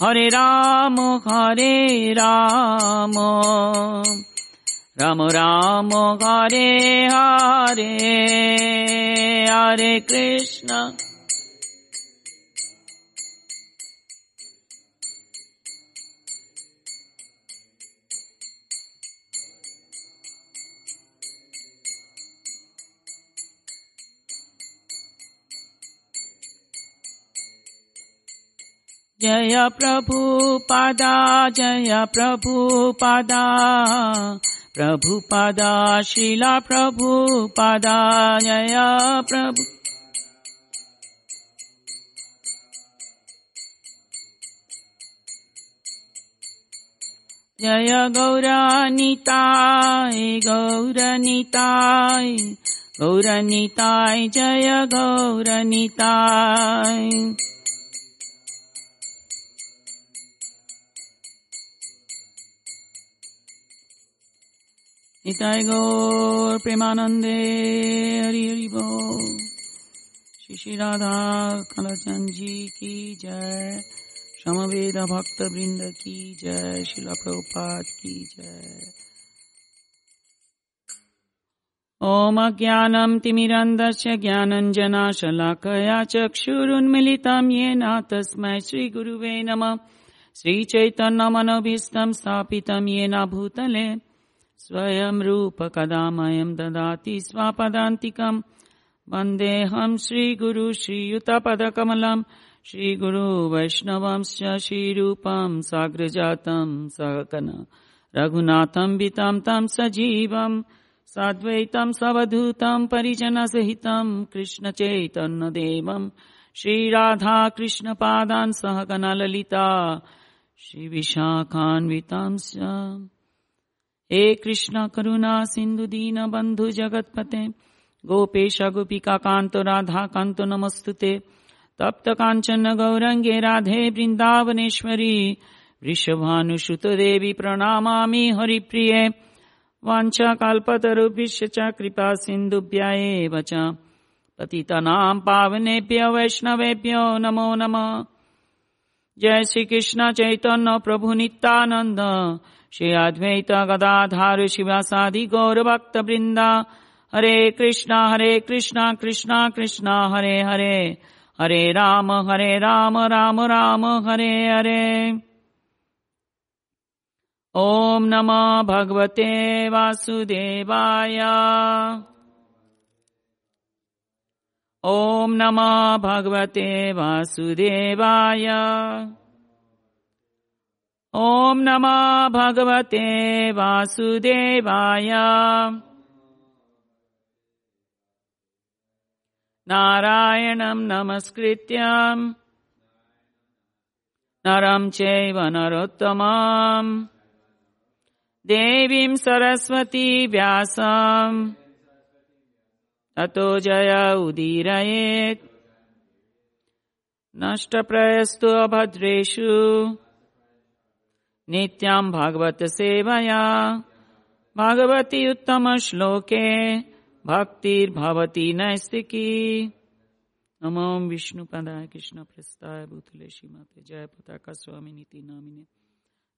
Hare Rama, Hare Rama, Rama Rama, Hare Hare, Hare Krishna. जय प्रभुपदा जय प्रभुपदा प्रभुपदा शिला प्रभुपदा जय प्रभु। जय गौरानिताय गौरनिताय गौरनिताय जय गौरनिताय निताय गौर प्रेमानंदे, हरि हरि बोल। श्री श्री राधा कलाचंद जी की जय। समवेद भक्त वृंद की जय। शिला प्रभुपाद की जय। ॐ अज्ञानम् तिमिरन्दस्य ज्ञानञ्जनाशलाकया चक्षुरुन्मिलितं येन तस्मै श्रीगुरुवे नमः। श्रीचैतन्यमनोभीष्टं स्थापितं येन भूतले। स्वयं रूप कदामयं ददाति स्वापदान्तिकम् वन्देऽहं श्रीगुरु श्रीयुतपदकमलम् श्रीगुरु वैष्णवंश्च श्रीरूपं साग्रजातं सकन, रघुनाथं वितं तं सजीवम् साद्वैतं सवधूतं परिजनसहितं, कृष्णचैतन्यदेवं श्रीराधा कृष्णपादान् सह कनललिता श्रीविशाखान्वितांश्च। हे कृष्ण करुणा सिंधु दीन बंधु जगतपते। गोपेश गोपिका कांत राधा कांत नमस्तुते। तप्त कांचन गौरंगे राधे वृंदावनेश्वरी। वृषभानुसुत देवी प्रणा हरिप्रिय। वाचा काल्पतरुभ्य कृपा सिंधुभ्य पतितनाम पावनेभ्य वैष्णवेभ्यो नमो नमः। जय श्री कृष्ण चैतन्य प्रभु नित्यानन्द। श्री अद्वैत गदाधार शिवासादि गौरभक्त वृन्दा हरे कृष्णा हरे कृष्णा कृष्णा कृष्णा हरे हरे। हरे राम हरे राम राम राम हरे हरे। ॐ नमो भगवते वासुदेवाय ॐ नमो भगवते वासुदेवाय। ॐ नमः भगवते वासुदेवाय। नारायणं नमस्कृत्यम् नरं चैव नरोत्तमाम्। देवीं सरस्वती व्यासम् ततो जय उदीरयेत् नष्टप्रयस्तु अभद्रेषु। नित्याम् भागवत सेवया। भगवति उत्तमश्लोके भक्तिर्भवति नैस्तिकी। नमो विष्णुपदाय कृष्णप्रस्ताय भूतले श्रीमते जय पताका स्वामिनीति नामिने।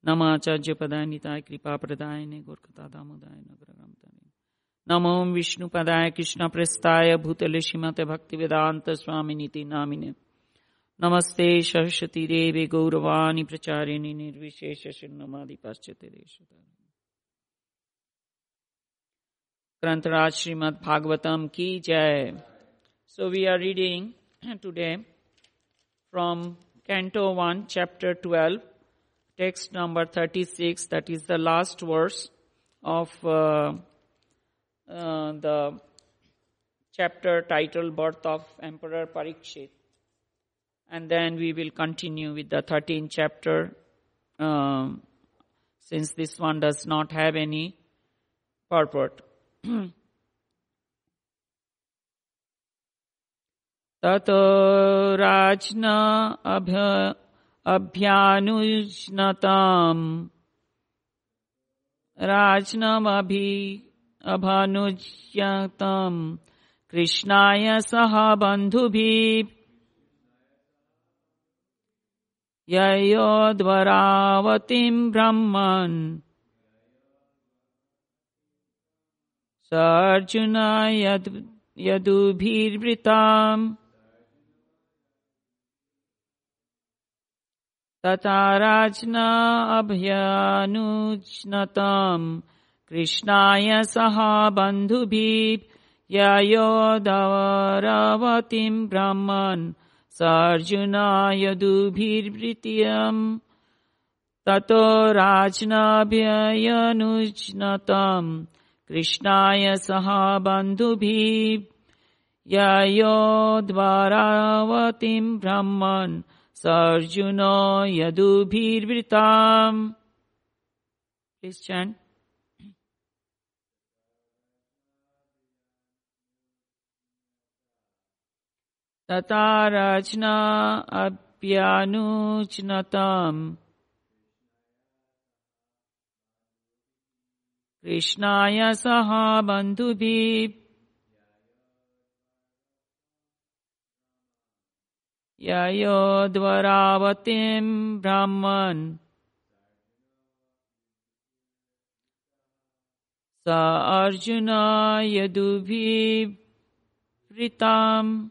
नमाचार्य पदाय निताय कृपा प्रदायने गोर्खता दामोदाय नगरगमतने नमो विष्णुपदाय कृष्णप्रस्ताय भूतले श्रीमते भक्ति वेदांत स्वामिनीति नामिने। नमस्ते सरस्वती देवी गौरवाणी प्रचारिणी निर्विशेष शून्यमादि पाश्चात्य देश ग्रंथराज श्रीमद भागवतम की जय। So we are reading today from canto one chapter twelve text number thirty six that is the last verse of the chapter titled Birth of Emperor Parikshit. and then we will continue with the 13th chapter um, since this one does not have any purport. ततो राजन अभ्य अभ्यानुजनताम् राजनमभि अभानुज्यतम्। कृष्णाय सह बन्धुभिः। ययोद्वरावतीम् ब्रह्मन्। स अर्जुन यदुभिर्वृताम्। तथा राजना अभ्यनुज्नताम् कृष्णाय सह बन्धुभिः ययोदवरवतीम् ब्रह्मन् सार्जुनायदुभिर्वृतीयम् ततो राजनाभ्ययनुज्नतम् कृष्णाय सह बन्धुभिः ययोद्वारावतीम् ब्रह्मन् सर्जुनो यदुभिर्वृताम्। Please chant. रचना अप्यानुचनताम् कृष्णाय सह बन्धुभिः। ययोद्वरावतीम् ब्राह्मन्। स अर्जुन यदुभिवृताम्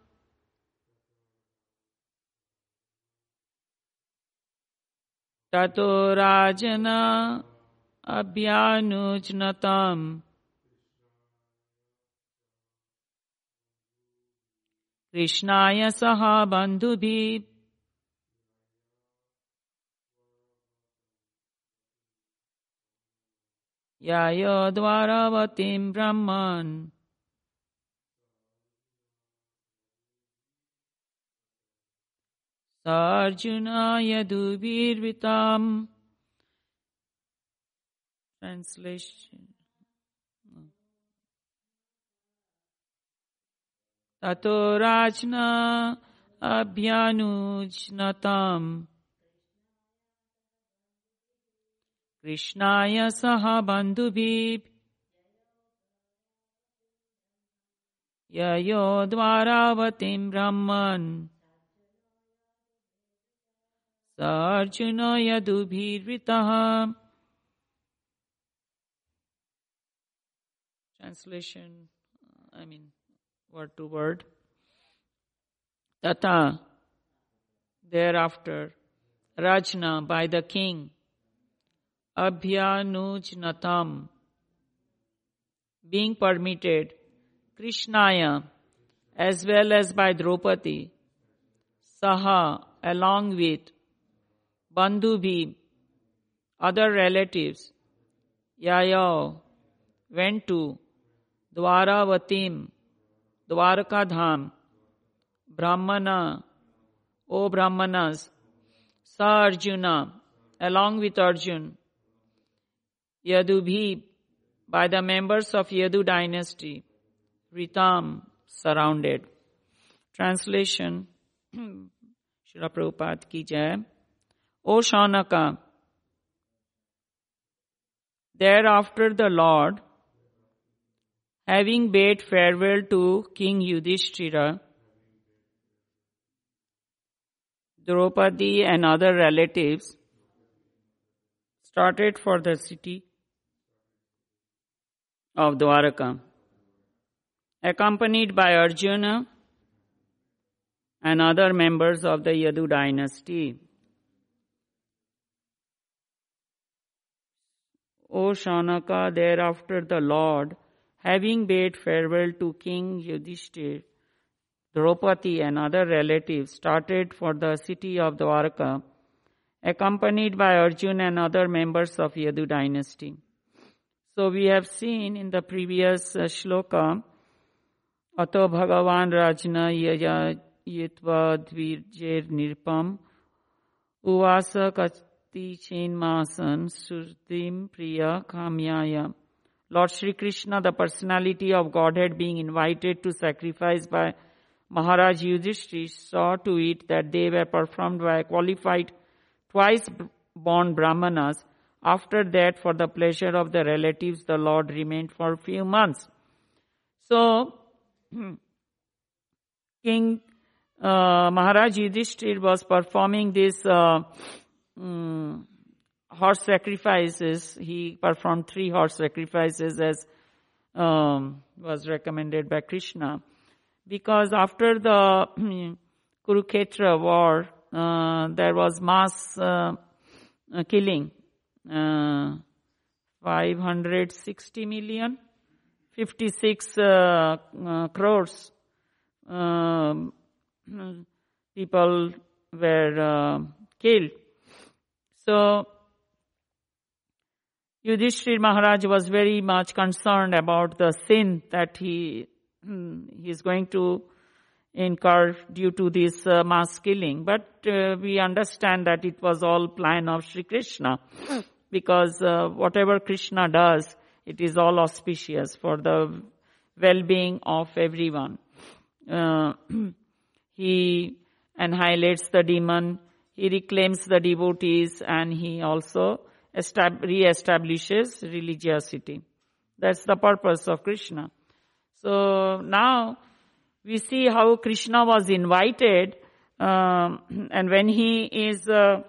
ततो राजन अभ्यानुज्नताम् कृष्णाय सह बन्धुभिः। ययोद्वारावतीम् ब्रह्मन् Sarjuna Yadubirvitam. Translation. Tato Rajna Abhyanujnatam. कृष्णाय सह बन्धुभिः ययो द्वारावतीं ब्रह्मन् Arjun यदुभिर्वृतः। Translation I mean word to word तथा देयर आफ्टर राजना बाय द किंग अभ्यानुज being permitted कृष्णाया as well as by Draupadi, सह along with Bandhubhi, other relatives, Yayo, went to Dwaravatim, Dwarkadham, Brahmana, O Brahmanas, Sa Arjuna, along with Arjun, Yadubhi, by the members of Yadu dynasty, Ritam, surrounded. Translation, Srila Prabhupada ki jai. O Shaunaka, thereafter the Lord, having bade farewell to King Yudhishthira, Draupadi and other relatives, started for the city of Dwaraka, accompanied by Arjuna and other members of the Yadu dynasty. O Shaunaka, thereafter the Lord, having bade farewell to King Yudhishthir, Draupadi and other relatives, started for the city of Dwarka, accompanied by Arjun and other members of Yadu dynasty. So we have seen in the previous shloka, Ato Bhagavan Rajna Yaya Yitva Dvirjer Nirpam Uvasa Kati Masan Surdim Priya Kamyaya Lord Sri Krishna, the personality of Godhead being invited to sacrifice by Maharaj Yudhishthir saw to it that they were performed by qualified twice born Brahmanas. After that, for the pleasure of the relatives, the Lord remained for a few months. So, King uh, Maharaj Yudhishthir was performing this uh, um, horse sacrifices. He performed three horse sacrifices as um, was recommended by Krishna. Because after the Kurukshetra war, uh, there was mass uh, uh killing. Uh, 560 million, 56 uh, uh, crores um, people were killed. So Yudhishthir Maharaj was very much concerned about the sin that he, hmm, he is going to incur due to this uh, mass killing. But uh, we understand that it was all plan of Sri Krishna because uh, whatever Krishna does, it is all auspicious for the well-being of everyone. Uh, he annihilates the demon, he reclaims the devotees and he also re-establishes religiosity. That's the purpose of Krishna. So now we see how Krishna was invited, um, and when he is, uh,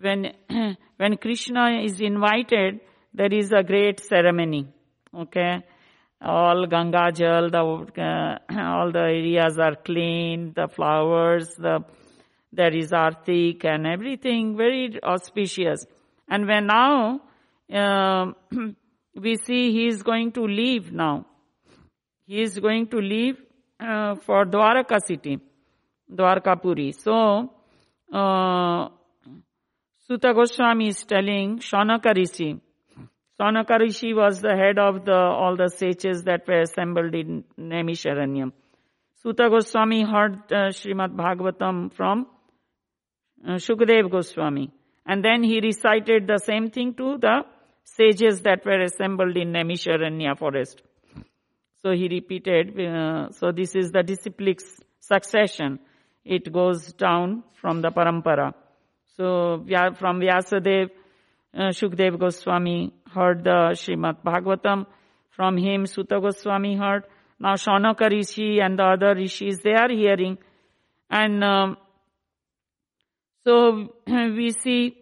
when when Krishna is invited, there is a great ceremony. Okay, all Ganga Jal, the uh, all the areas are clean, the flowers, the there is artik and everything very auspicious. And when now uh, we see he is going to leave now. He is going to leave uh, for Dwaraka city, Dwarkapuri. So, uh, Goswami is telling Shaunaka Rishi. Was the head of the all the sages that were assembled in Naimisharanyam. Suta Goswami heard uh, Srimad Bhagavatam from Shukadev Goswami. And then he recited the same thing to the sages that were assembled in Naimisharanya forest. So he repeated, uh, so this is the disciplic succession. It goes down from the parampara. So from Vyasadev, uh, Shukdev Goswami heard the Srimad Bhagavatam. From him, Suta Goswami heard. Now Shaunaka Rishi and the other rishis, they are hearing. And um, So we see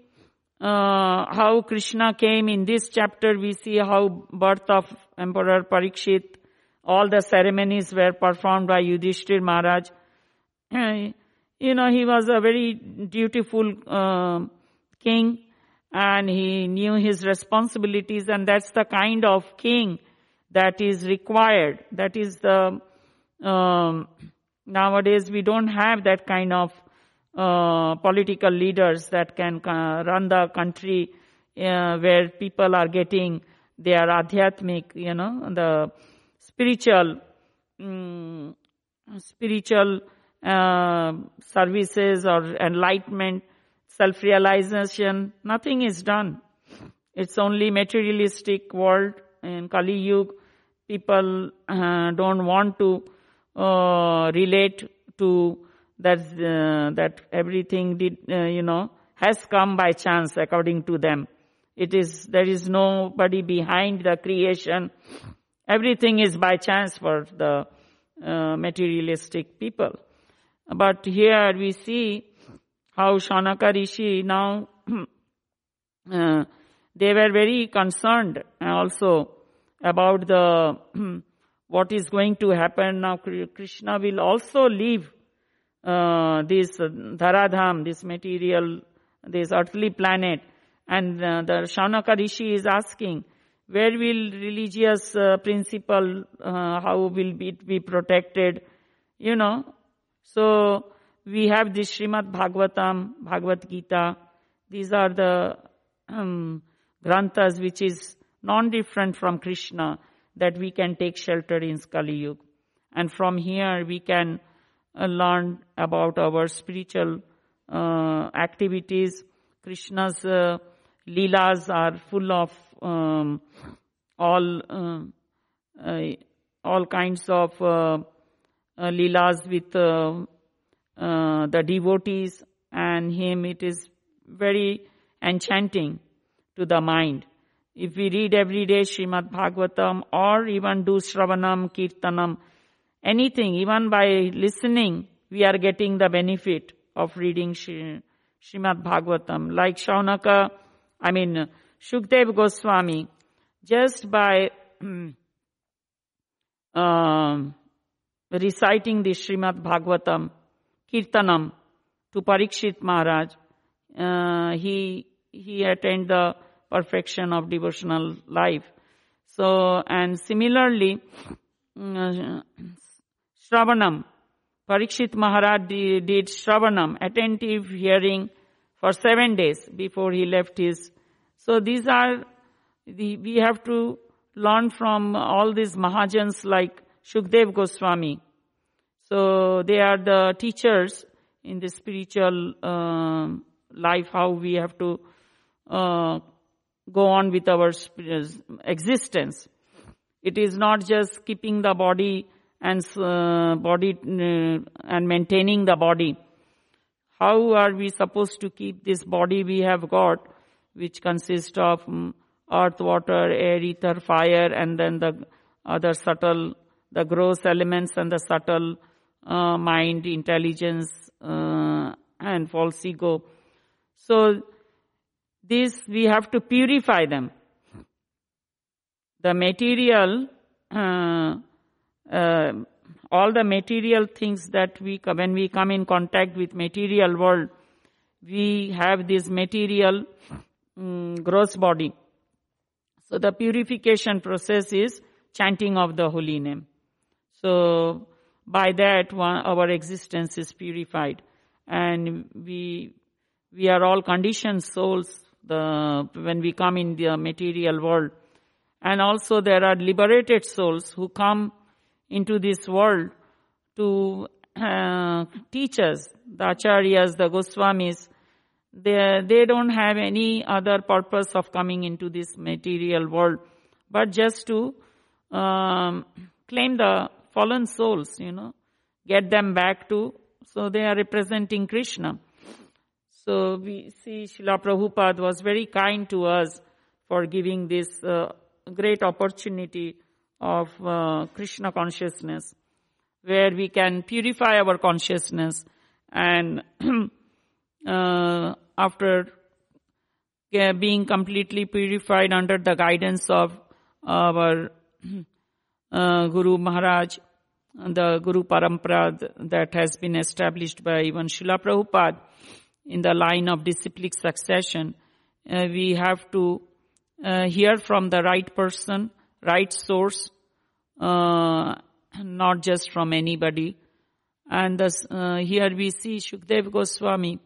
uh, how Krishna came in this chapter. We see how birth of Emperor Parikshit, all the ceremonies were performed by Yudhishthir Maharaj. you know, he was a very dutiful uh, king and he knew his responsibilities and that's the kind of king that is required. That is the, um, nowadays we don't have that kind of uh, political leaders that can uh, run the country uh, where people are getting their adhyatmic, you know, the spiritual, um, spiritual uh, services or enlightenment, self-realization. Nothing is done. It's only materialistic world in Kali Yuga. People uh, don't want to relate to that uh, that everything did uh, you know has come by chance according to them. It is there is nobody behind the creation. Everything is by chance for the uh, materialistic people. But here we see how Shanaka Rishi now uh, they were very concerned also about the what is going to happen. Now krishna will also leave uh, this Dharadham, this material, this earthly planet. And uh, the Shaunaka Rishi is asking, where will religious uh, principle, uh, how will it be protected? You know, so we have this Srimad Bhagavatam, Bhagavad Gita. These are the um, granthas which is non-different from Krishna that we can take shelter in Kali Yuga. And from here we can uh, learn about our spiritual uh, activities. Krishna's uh, leelas are full of um, all uh, uh, all kinds of uh, leelas with the devotees and him. It is very enchanting to the mind. If we read every day Srimad Bhagavatam or even do Shravanam, Kirtanam, anything, even by listening, we are getting the benefit of reading Srimad Bhagavatam. Like Shaunaka, I mean, Shukdev Goswami, just by um, reciting the Srimad Bhagavatam, Kirtanam, to Parikshit Maharaj, uh, he, he attained the perfection of devotional life. So, and similarly, uh, Shravanam. Parikshit Maharaj did Shravanam, attentive hearing for seven days before he left his. So these are, the, we have to learn from all these Mahajans like Shukdev Goswami. So they are the teachers in the spiritual uh, life, how we have to uh, go on with our existence. It is not just keeping the body and uh, body uh, and maintaining the body. How are we supposed to keep this body we have got, which consists of um, earth, water, air, ether, fire, and then the other subtle, the gross elements and the subtle uh, mind, intelligence, uh, and false ego. So, this we have to purify them. The material uh, all the material things that we, when we come in contact with material world, we have this material um, gross body. So the purification process is chanting of the holy name. So by that one, our existence is purified and we, we are all conditioned souls the, when we come in the material world. And also there are liberated souls who come into this world to uh, teach us, the acharyas, the Goswamis, they, they don't have any other purpose of coming into this material world, but just to um, claim the fallen souls, you know, get them back to, so they are representing Krishna. So we see Srila Prabhupada was very kind to us for giving this uh, great opportunity of uh, Krishna consciousness, where we can purify our consciousness and uh, after being completely purified under the guidance of our uh, Guru Maharaj, the Guru Parampara that has been established by even Srila Prabhupada in the line of disciplic succession, uh, we have to uh, hear from the right person, right source, uh, not just from anybody. And thus, uh, here we see Shukdev Goswami.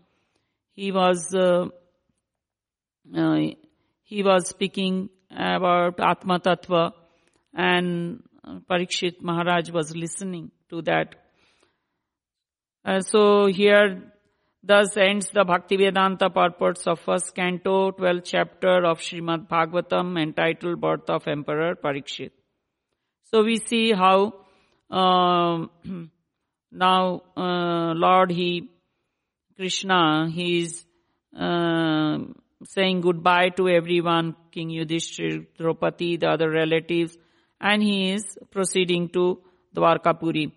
He was uh, uh, he was speaking about Atma Tattva, and Parikshit Maharaj was listening to that. Uh, so here, thus ends the Bhaktivedanta purports of first canto, 12th chapter of Srimad Bhagavatam entitled Birth of Emperor Parikshit. So we see how um, now uh, Lord he Krishna he is uh, saying goodbye to everyone, King Yudhishthir, Draupadi, the other relatives, and he is proceeding to Dwarkapuri,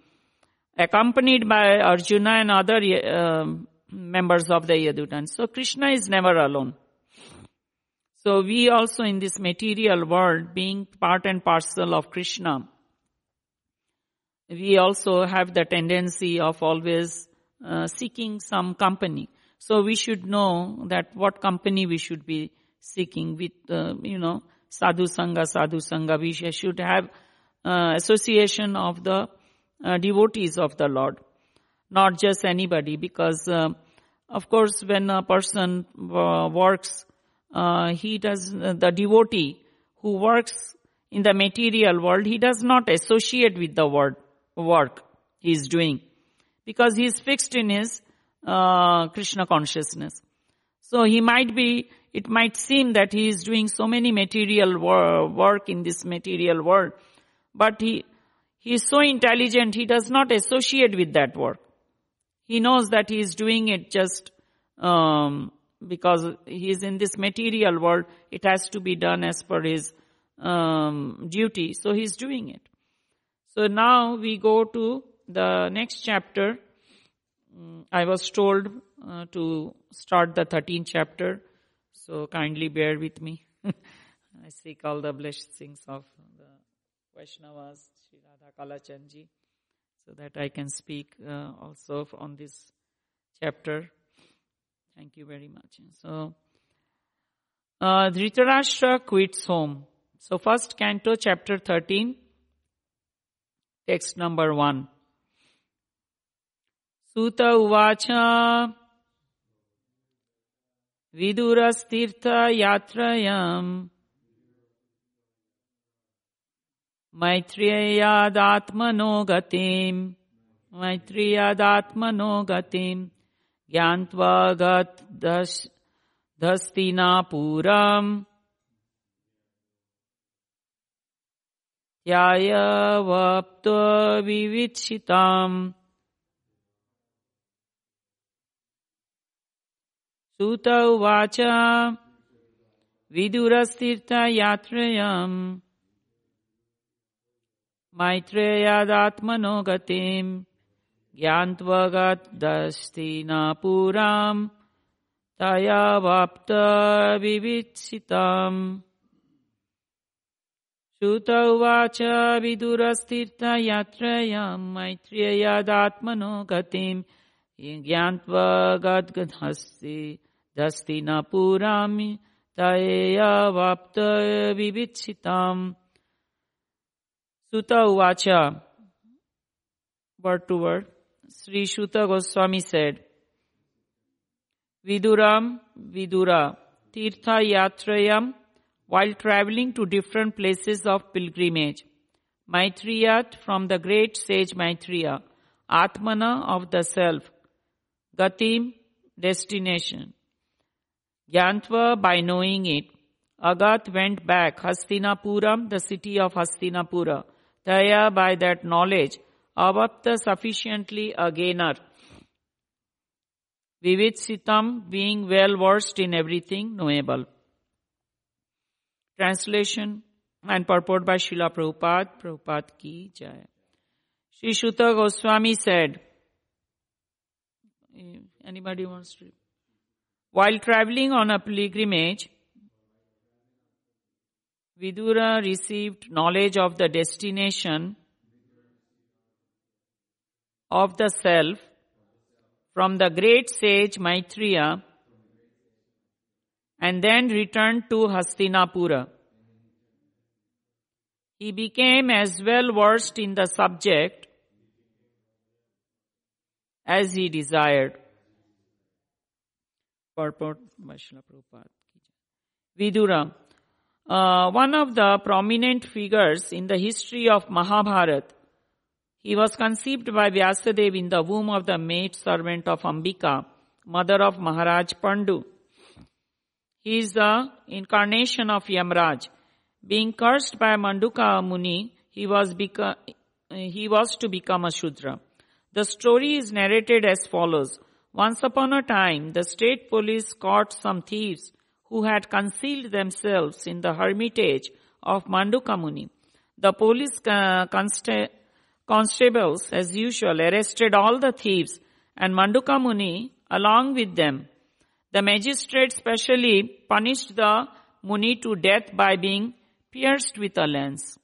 accompanied by Arjuna and other uh, members of the Yadutan. So Krishna is never alone. So we also in this material world, being part and parcel of Krishna, we also have the tendency of always uh, seeking some company. So we should know that what company we should be seeking with, uh, you know, sadhu sangha, sadhu sangha. We should have uh, association of the uh, devotees of the Lord, not just anybody. Because, uh, of course, when a person uh, works, uh, he does the devotee who works in the material world. He does not associate with the word work he is doing because he is fixed in his uh, Krishna consciousness. So he might be, it might seem that he is doing so many material wor- work in this material world, but he, he is so intelligent, he does not associate with that work. He knows that he is doing it just um, because he is in this material world. It has to be done as per his um, duty, so he is doing it. So now we go to the next chapter, I was told uh, to start the 13th chapter, so kindly bear with me. I seek all the blessings of the Vaishnavas, Sri Radha Kalachandji, so that I can speak uh, also on this chapter. Thank you very much. So, uh, Dhritarashtra quits home. So, first canto, chapter 13, text number 1. Suta uvacha vidurastirtha yatrayam मैत्रेयादात्मनो गतिम् ज्ञात्वा गस्तिनापुरम् ध्यायवप्त विवित्सिताम् सूत उवाच। विदुरस्तीर्थयात्रयम् मैत्रेयादात्मनो गतिम् ज्ञान्त्वगदस्ति न पुराम् तया वाप्तविवित्सिताम् श्रुत उवाच विदुरस्थिता यात्रेयां मैत्रेयादात्मनो गतिम् ज्ञात्वागद् धस्ति न पुरामि तयावाप्तविवक्षितम् Suta Uvacha, word to word, Sri Suta Goswami said, Viduram Vidura Tirtha Yatrayam while traveling to different places of pilgrimage. Maitriyat from the great sage Maitreya, Atmana of the self, Gatim, destination. Gyantva by knowing it. Agat went back, Hastinapuram, the city of Hastinapura, Taya by that knowledge, Avapta sufficiently a gainer. Vivitsitam being well versed in everything knowable. Translation and purport by Srila Prabhupada, Prabhupada ki jai. Sri Suta Goswami said, anybody wants to While traveling on a pilgrimage, Vidura received knowledge of the destination of the self from the great sage Maitreya and then returned to Hastinapura. He became as well versed in the subject as he desired. Purport Vidura, uh, one of the prominent figures in the history of Mahabharata, he was conceived by Vyasadeva in the womb of the maid servant of Ambika, mother of Maharaj Pandu. He is the incarnation of Yamraj. Being cursed by Manduka Muni, he was, beca- he was to become a Shudra. The story is narrated as follows. Once upon a time, the state police caught some thieves who had concealed themselves in the hermitage of Manduka Muni. The police uh, consta- constables, as usual, arrested all the thieves and Manduka Muni along with them. The magistrate specially punished the Muni to death by being pierced with a lance.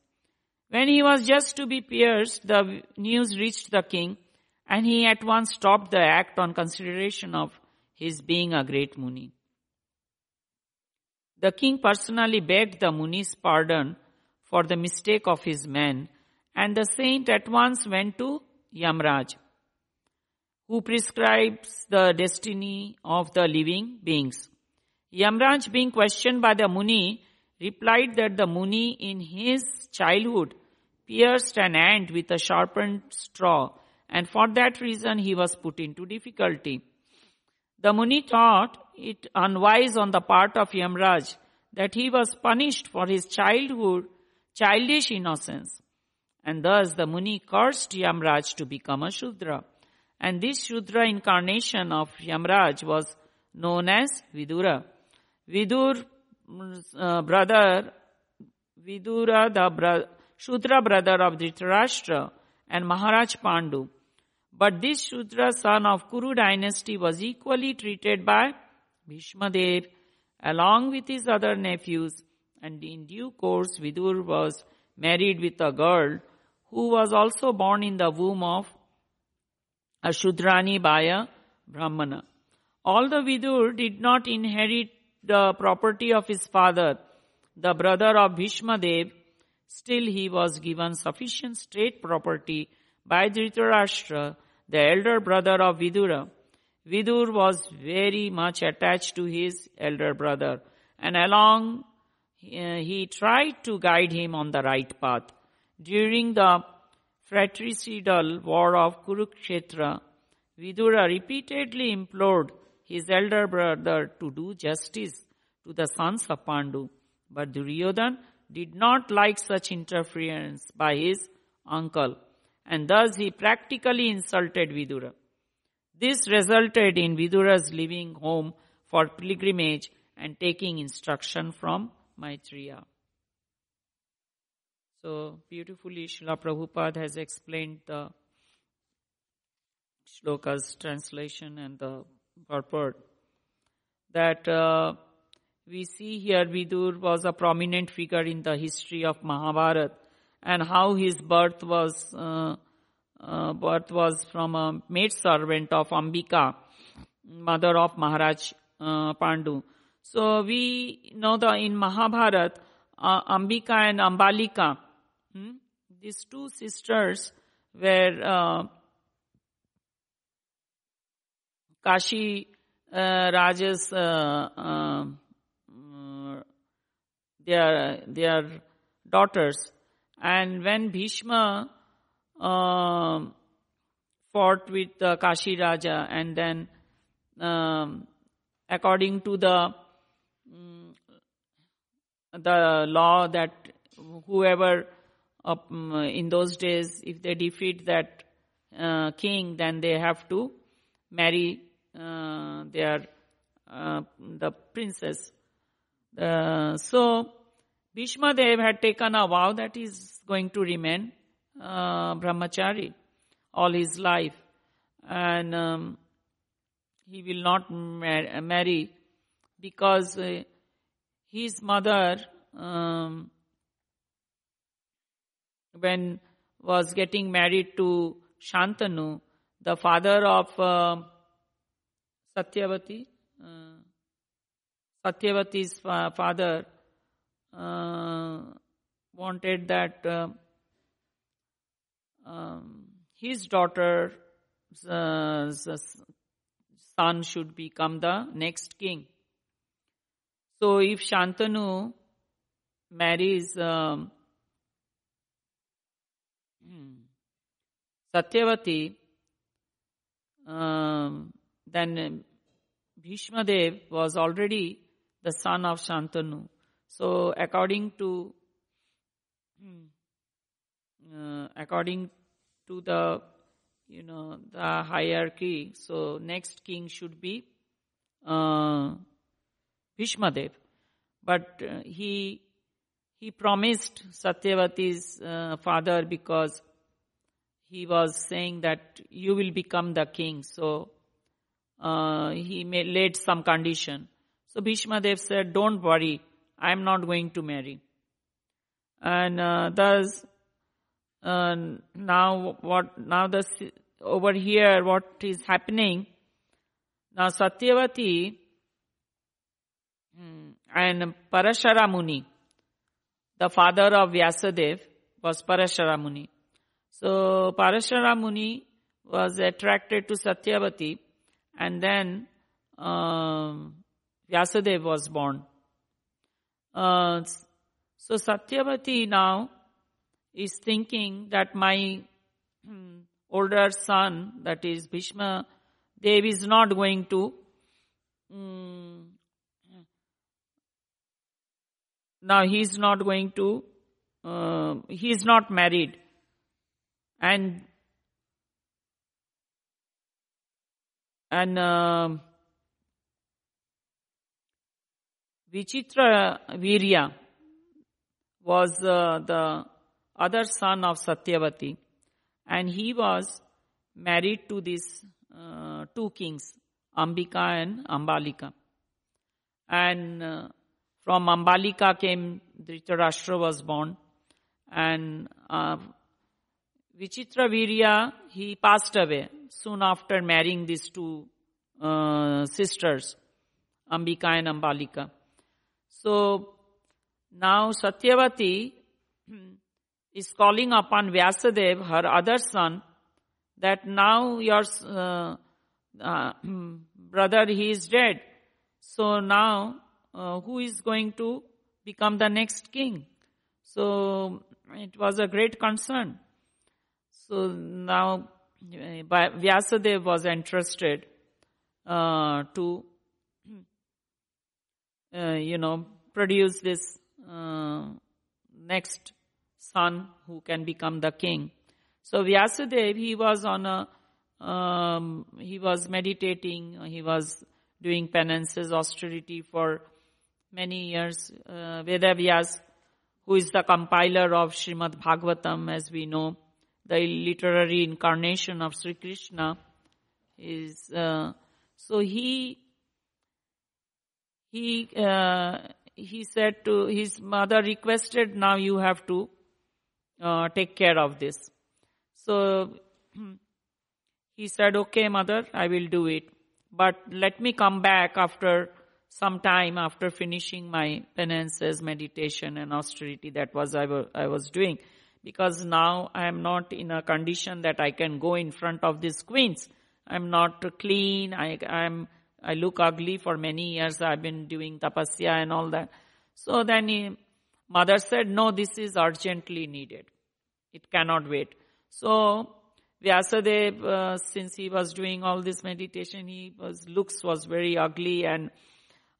When he was just to be pierced, the news reached the king and he at once stopped the act on consideration of his being a great Muni. The king personally begged the Muni's pardon for the mistake of his men and the saint at once went to Yamraj, who prescribes the destiny of the living beings. Yamraj being questioned by the Muni replied that the Muni in his childhood pierced an ant with a sharpened straw and for that reason he was put into difficulty. The Muni thought it unwise on the part of Yamraj that he was punished for his childhood, childish innocence. And thus the Muni cursed Yamraj to become a Shudra. And this Shudra incarnation of Yamraj was known as Vidura. Vidur uh, brother, Vidura, the bro- Shudra brother of Dhritarashtra and Maharaj Pandu. But this Shudra son of Kuru dynasty was equally treated by Bhishmadev along with his other nephews and in due course Vidur was married with a girl who was also born in the womb of a Shudrani by a Brahmana. Although Vidur did not inherit the property of his father, the brother of Bhishmadev, still he was given sufficient state property by Dhritarashtra, the elder brother of Vidura. Vidur was very much attached to his elder brother and along uh, he tried to guide him on the right path. During the fratricidal war of Kurukshetra, Vidura repeatedly implored his elder brother to do justice to the sons of Pandu. But Duryodhan did not like such interference by his uncle and thus he practically insulted Vidura. This resulted in Vidura's leaving home for pilgrimage and taking instruction from Maitreya. So beautifully Srila Prabhupada has explained the shloka's translation and the purport. That uh, we see here Vidur was a prominent figure in the history of Mahabharata and how his birth was uh, uh, birth was from a maid servant of Ambika, mother of Maharaj uh, Pandu. So we know that in Mahabharata, uh, Ambika and Ambalika, Hmm? These two sisters were uh, Kashi uh, Raja's um, their their daughters, and when Bhishma um, fought with uh, Kashi Raja, and then um, according to the um, the law that whoever um, in those days, if they defeat that uh, king, then they have to marry uh, their uh, the princess. so Bhishma Dev had taken a vow that he is going to remain uh, brahmachari all his life, and um, he will not mar- marry because uh, his mother, um, when was getting married to Shantanu, the father of uh, Satyavati, uh, Satyavati's fa- father uh, wanted that uh, um, his daughter's uh, son should become the next king. So if Shantanu marries um, hmm, Satyavati, um, then Bhishma Dev was already the son of Shantanu. So according to hmm, uh, according to the you know the hierarchy, so next king should be uh, Bhishmadev. But uh, he he promised Satyavati's uh, father because he was saying that you will become the king. So uh, he made, laid some condition. So Bhishmadev said, "Don't worry, I am not going to marry." And uh, thus, uh, now what? Now the over here, what is happening? Now Satyavati Hmm. And Parashara Muni, the father of Vyasadev, was Parashara Muni. So Parashara Muni was attracted to Satyavati and then um, Vyasadev was born. Uh, so Satyavati now is thinking that my hmm, older son, that is Bhishma Dev, is not going to um, now is not going to, uh, is not married. And, and, uh, Vichitra Virya was uh, the other son of Satyavati and he was married to these uh, two kings, Ambika and Ambalika. And uh, from Ambalika came Dhritarashtra was born, and uh, Vichitra Virya he passed away soon after marrying these two uh, sisters, Ambika and Ambalika. So now Satyavati is calling upon Vyasadev, her other son, that now your uh, uh, brother he is dead. So now uh, who is going to become the next king. So it was a great concern. So now Vyasadeva was interested uh, to, uh, you know, produce this uh, next son who can become the king. So Vyasadeva, he was on a, um, he was meditating, he was doing penances, austerity for many years. Uh, Vedavyas, who is the compiler of Srimad Bhagavatam, as we know, the literary incarnation of Sri Krishna, is uh, so he he uh, he said to his mother requested now you have to uh, take care of this so he said okay mother i will do it but let me come back after some time after finishing my penances, meditation and austerity that was I, I was doing. Because now I am not in a condition that I can go in front of these queens. I'm not clean. I, I'm, I look ugly for many years. I've been doing tapasya and all that. So then he, mother said, no, this is urgently needed. It cannot wait. So Vyasadeva, uh, since he was doing all this meditation, he was, looks was very ugly and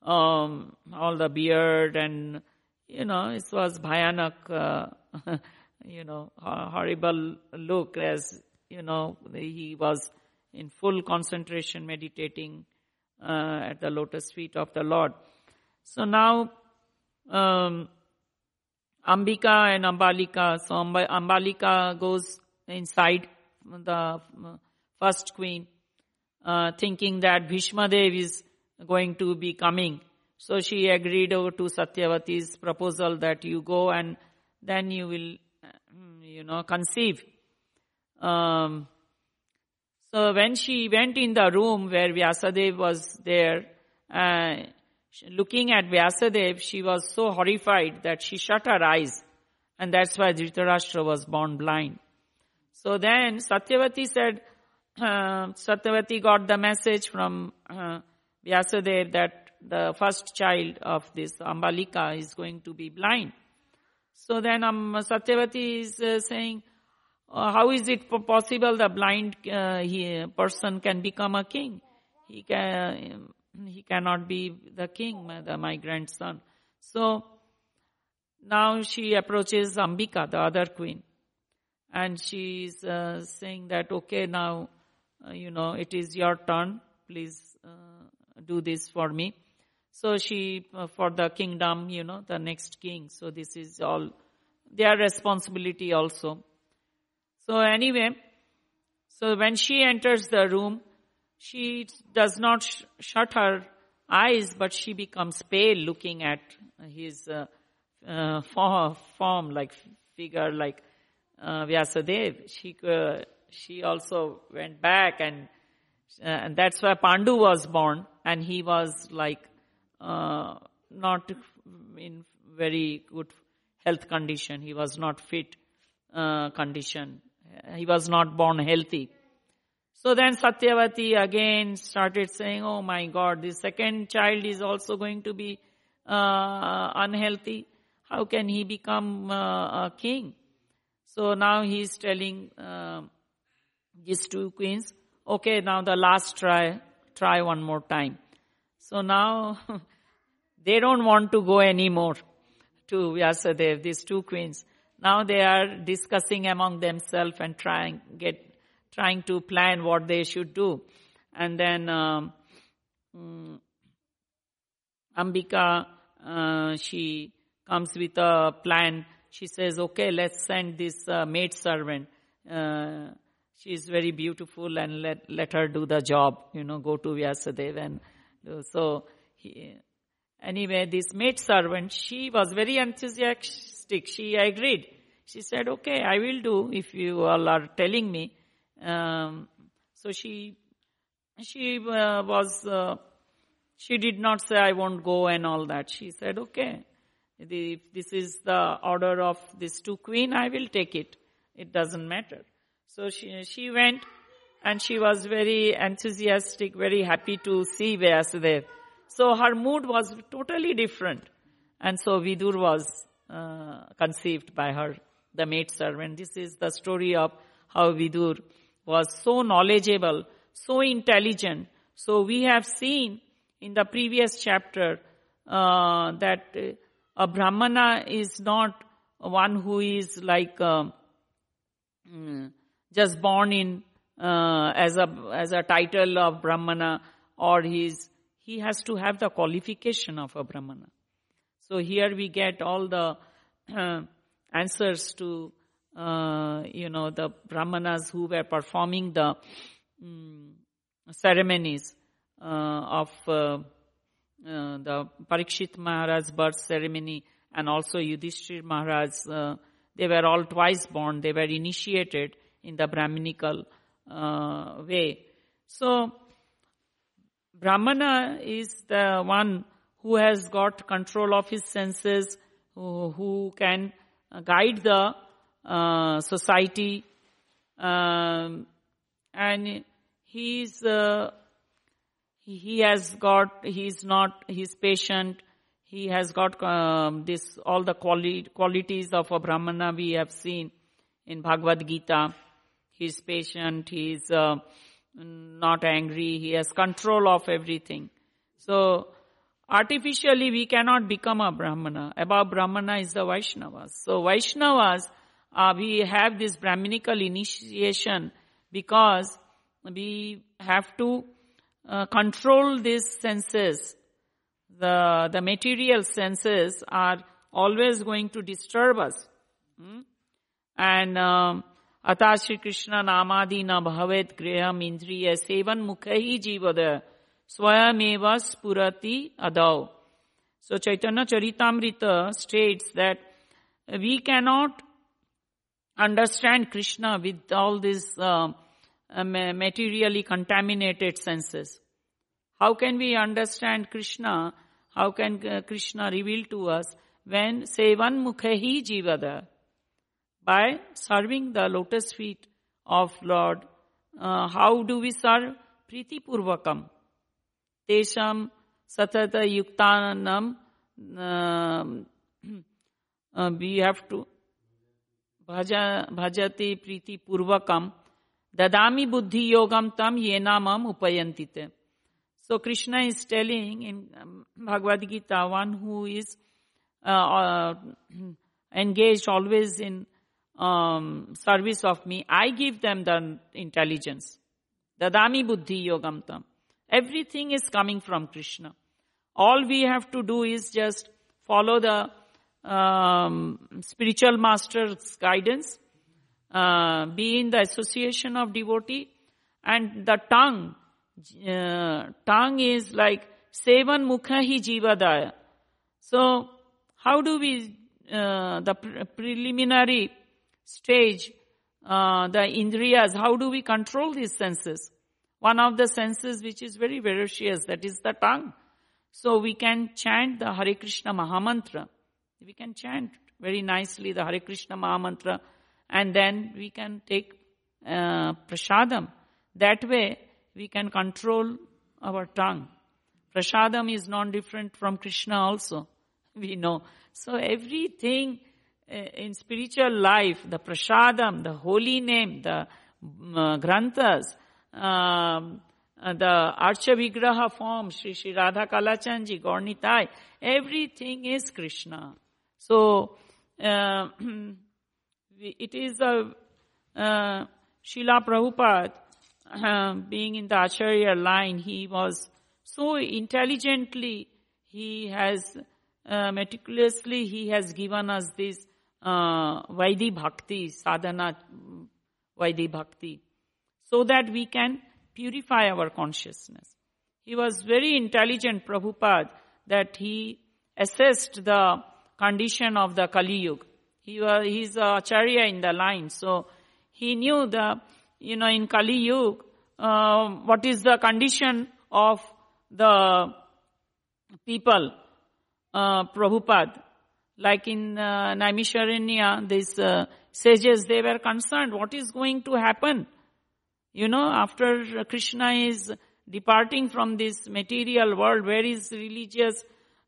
um, all the beard and, you know, it was bhayanak, uh, you know, horrible look as, you know, he was in full concentration meditating uh, at the lotus feet of the Lord. So now, um, Ambika and Ambalika, so Ambalika goes inside the uh, first queen uh, thinking that Bhishma Dev is going to be coming. So she agreed to Satyavati's proposal that you go and then you will, you know, conceive. Um, so when she went in the room where Vyasadev was there, uh, looking at Vyasadev, she was so horrified that she shut her eyes. And that's why Dhritarashtra was born blind. So then Satyavati said, uh, Satyavati got the message from uh, Vyasadeva that the first child of this Ambalika is going to be blind. So then um, Satyavati is uh, saying, uh, how is it possible the blind uh, he, person can become a king? He can, he cannot be the king, the, my grandson. So now she approaches Ambika, the other queen, and she's uh, saying that, okay, now uh, you know, it is your turn. Please uh, do this for me. So she, uh, for the kingdom, you know, the next king. So this is all their responsibility also. So anyway, so when she enters the room, she does not sh- shut her eyes, but she becomes pale looking at his uh, uh, form, like figure, like uh, Vyasadev. She she also went back and uh, and that's why Pandu was born and he was like uh, not in very good health condition. He was not fit uh, condition. He was not born healthy. So then Satyavati again started saying, oh my god, the second child is also going to be uh, unhealthy. How can he become uh, a king? So now he's telling uh, these two queens. Okay, now the last try, try one more time. So now they don't want to go anymore to Vyasadev, these two queens. Now they are discussing among themselves and trying to get trying to plan what they should do. And then um, um, Ambika, uh, she comes with a plan. She says, "Okay, let's send this uh, maid servant." Uh, she is very beautiful and let, let her do the job, you know, go to Vyasadeva and so he, anyway, this maid servant, she was very enthusiastic. She agreed. She said, okay, I will do if you all are telling me. Um, so she, she uh, was, uh, she did not say I won't go and all that. She said, okay, if this is the order of this two queen, I will take it. It doesn't matter. So she, she went and she was very enthusiastic, very happy to see Vyasadeva. So her mood was totally different. And so Vidur was uh, conceived by her, the maid servant. This is the story of how Vidur was so knowledgeable, so intelligent. So we have seen in the previous chapter uh, that a brahmana is not one who is like uh, just born in uh, as a as a title of brahmana or he's he has to have the qualification of a brahmana so here we get all the uh, answers to uh, you know the brahmanas who were performing the um, ceremonies uh, of uh, uh, the Parikshit Maharaj's birth ceremony and also Yudhishthir Maharaj, they were all twice born. They were initiated in the Brahminical uh, way. So, Brahmana is the one who has got control of his senses, who, who can guide the uh, society, um, and he's uh, he, has got he's not he's patient. He has got um, this all the quali- qualities of a brahmana we have seen in Bhagavad Gita. He's patient. He's uh, not angry. He has control of everything. So, artificially we cannot become a Brahmana. Above Brahmana is the Vaishnavas. So, Vaishnavas, uh, we have this Brahminical initiation because we have to uh, control these senses. The, the material senses are always going to disturb us. Hmm? And um, अतः श्री कृष्ण नामादि न भवेद गृहम इंद्रिय seven मुख ही जीवद स्वयं स्फुरति अदौ So Chaitanya Charitamrita states that we cannot understand Krishna with all these uh, materially contaminated senses. How can we understand Krishna? How can Krishna reveal to us when Sevan Mukhehi Jivada? By serving the lotus feet of Lord. Uh, how do we serve? Priti Purvakam. Tesham satata yuktanam um, uh, we have to भजा, भजते प्रीति पूर्वकम ददामी बुद्धि योगम तम ये नाम उपयंती थे so Krishna is telling in Bhagavad Gita one who is engage always in service of me I give them the intelligence ददामी बुद्धि योगम तम everything is coming from Krishna all we have to do is just follow the um, spiritual master's guidance, uh, be in the association of devotee, and the tongue, uh, tongue is like sevan mukha hi jivadaya. So, how do we, uh, the pre- preliminary stage, uh, the indriyas, how do we control these senses? One of the senses which is very ferocious, that is the tongue. So we can chant the Hare Krishna Mahamantra. We can chant very nicely the Hare Krishna Mahamantra and then we can take uh, prasadam. That way we can control our tongue. Prasadam is non-different from Krishna also. We know. So everything uh, in spiritual life, the prasadam, the holy name, the uh, granthas, um, uh, the Archa Vigraha form, Sri Sri Radha Kalachandji, Gaurnitai, everything is Krishna. So, uh, it is a, uh, Srila Prabhupada, uh, being in the Acharya line, he was so intelligently, he has, uh, meticulously, he has given us this, uh, Vaidhi Bhakti, sadhana Vaidhi Bhakti, so that we can purify our consciousness. He was very intelligent, Prabhupada, that he assessed the condition of the Kali Yuga. He was, he's a acharya in the line, so he knew the, you know, in Kali Yuga, uh, what is the condition of the people, uh, Prabhupada. Like in uh, Naimisharanya, these uh, sages, they were concerned, what is going to happen? You know, after Krishna is departing from this material world, where is religious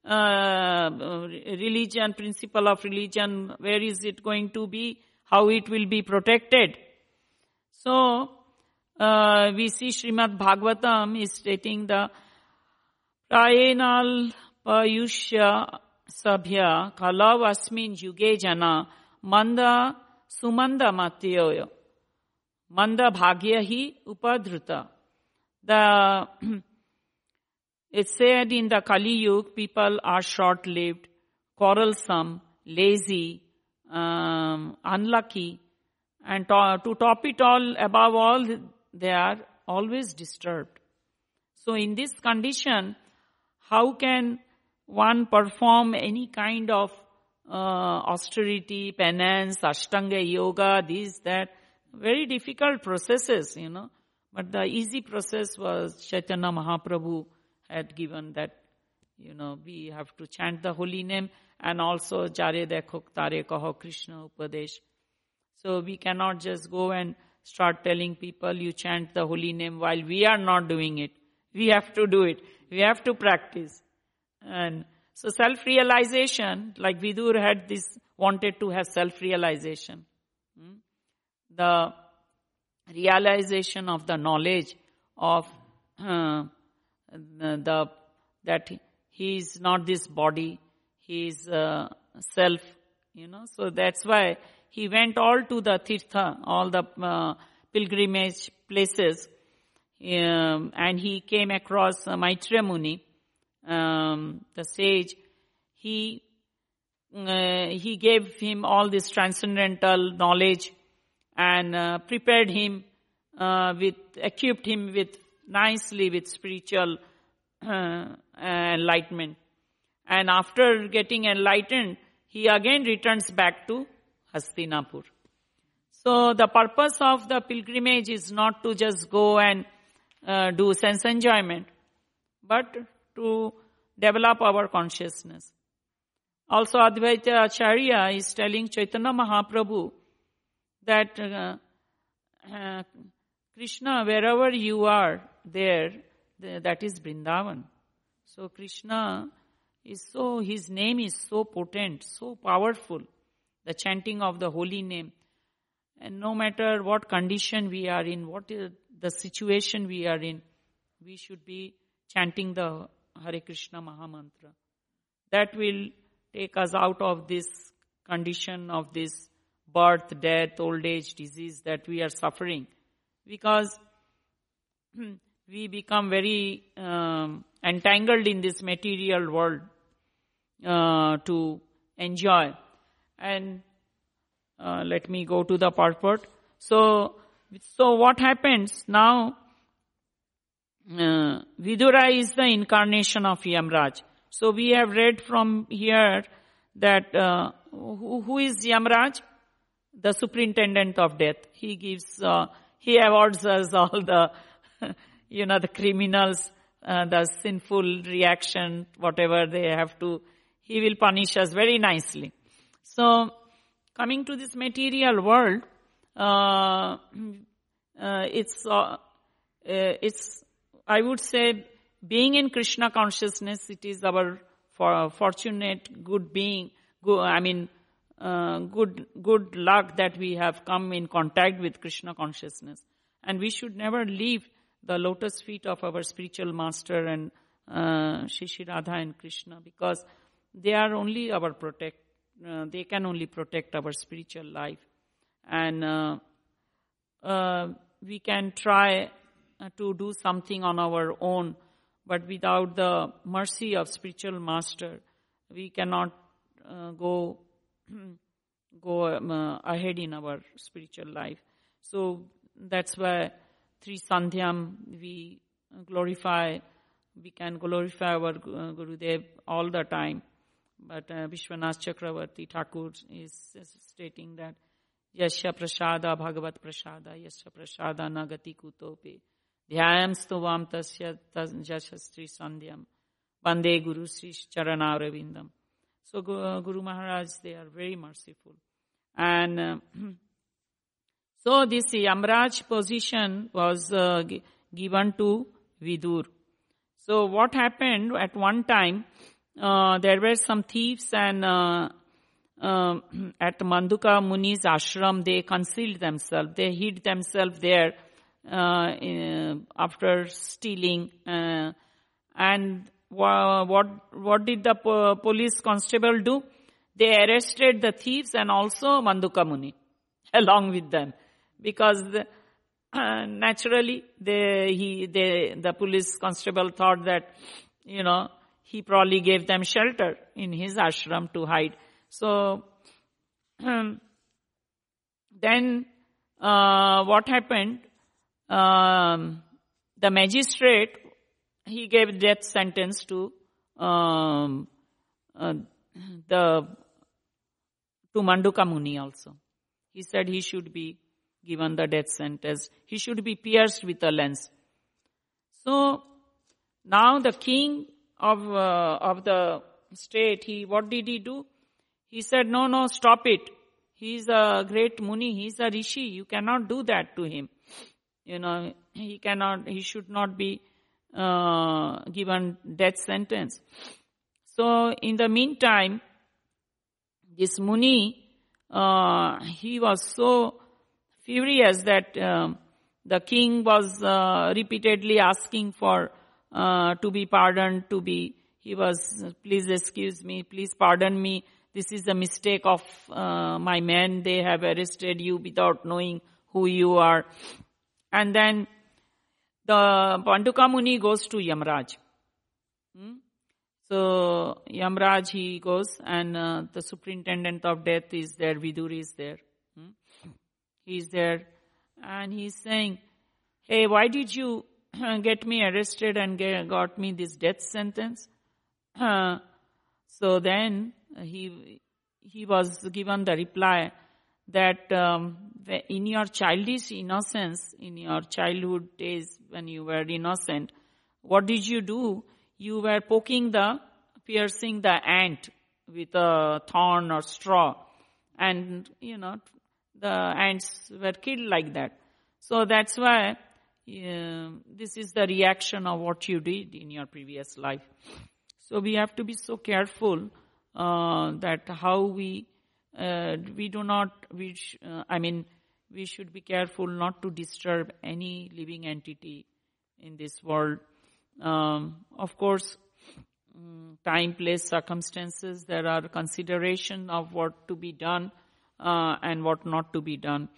uh, religion, principle of religion, where is it going to be, how it will be protected. So, uh, we see Srimad Bhagavatam is stating the Prayenal Payushya Sabhya Kalav Asmin Yuge Jana Manda Sumanda Matyoyo. Manda bhagya hi upadruta. The, it's said in the Kali Yuga, people are short-lived, quarrelsome, lazy, um, unlucky, and to, to top it all, above all, they are always disturbed. So in this condition, how can one perform any kind of uh, austerity, penance, ashtanga yoga, this, that? very difficult processes, you know. But the easy process was Chaitanya Mahaprabhu had given that, you know, we have to chant the holy name and also Jare Dekho Tare Kaho Krishna Upadesh. So we cannot just go and start telling people you chant the holy name while we are not doing it. We have to do it. We have to practice. And so self-realization, like Vidur had this, wanted to have self-realization. Hmm? the realization of the knowledge of uh, the that he is not this body, he is uh, self, you know. So that's why he went all to the tirtha, all the uh, pilgrimage places, um, and he came across uh, Maitreya Muni, um, the sage. He uh, he gave him all this transcendental knowledge and uh, prepared him uh, with, equipped him with nicely with spiritual uh, enlightenment. And after getting enlightened, he again returns back to Hastinapur. So the purpose of the pilgrimage is not to just go and uh, do sense enjoyment, but to develop our consciousness. Also Advaita Acharya is telling Chaitanya Mahaprabhu that uh, uh, Krishna, wherever you are there, that is Vrindavan. So Krishna is so, his name is so potent, so powerful, the chanting of the holy name. And no matter what condition we are in, what is the situation we are in, we should be chanting the Hare Krishna Mahamantra. That will take us out of this condition of this birth, death, old age, disease that we are suffering. Because hmm, we become very um, entangled in this material world uh, to enjoy. And uh, let me go to the purport. So, so what happens now? Uh, Vidura is the incarnation of Yamraj. So we have read from here that uh, who, who is Yamraj? The superintendent of death. He gives, uh, he awards us all the, you know, the criminals, uh, the sinful reaction, whatever they have to, he will punish us very nicely. So, coming to this material world, uh, uh, it's, uh, it's, I would say, being in Krishna consciousness, it is our for fortunate good being, I mean, uh, good, good luck that we have come in contact with Krishna consciousness. And we should never leave the lotus feet of our spiritual master and uh, Sri Sri Radha and Krishna because they are only our protect, uh, they can only protect our spiritual life. And uh, uh we can try uh, to do something on our own but without the mercy of spiritual master, we cannot uh, go go um, uh, ahead in our spiritual life. So that's why Sri Sandhyam, we uh, glorify, we can glorify our Guru uh, Gurudev all the time. But uh, Vishwanath Chakravarti Thakur is, is stating that Yasya Prasada Bhagavat Prasada Yasya Prasada Nagati Kutope Dhyayam Stovam Tasya jashastri Sandhyam Bande Guru Sri Charanavravindam. So uh, Guru Maharaj, they are very merciful. And uh, so this Yamraj position was uh, given to Vidur. So what happened at one time, uh, there were some thieves and uh, uh, at Manduka Muni's ashram, they concealed themselves. They hid themselves there uh, in, after stealing. Uh, and what what did the police constable do? They arrested the thieves and also Manduka Muni along with them because the, uh, naturally they, he, they, the police constable thought that, you know, he probably gave them shelter in his ashram to hide. So, then uh, what happened? um, the magistrate, he gave death sentence to um, uh, the to Manduka Muni also. He said he should be given the death sentence. He should be pierced with a lance. So now the king of uh, of the state, he what did he do? He said, "No, no, stop it. He is a great Muni. He is a rishi. You cannot do that to him." you know, he cannot, he should not be uh, given death sentence. So in the meantime, this Muni, uh, he was so furious that um, the king was uh, repeatedly asking for uh, to be pardoned, to be, he was, please excuse me, please pardon me. This is a mistake of uh, my men. They have arrested you without knowing who you are. And then the Manduka Muni goes to Yamraj. Hmm? So Yamraj he goes and uh, the superintendent of death is there, Vidur is there. He's there and he's saying, Hey, why did you get me arrested and get, got me this death sentence? so then he, he was given the reply that um, in your childish innocence, in your childhood days when you were innocent, what did you do? You were poking the, piercing the ant with a thorn or straw. And, you know, the ants were killed like that. So that's why uh, this is the reaction of what you did in your previous life. So we have to be so careful uh, that how we uh, we do not we sh- uh, I mean we should be careful not to disturb any living entity in this world. Um, of course, um, time, place, circumstances, there are consideration of what to be done uh, and what not to be done.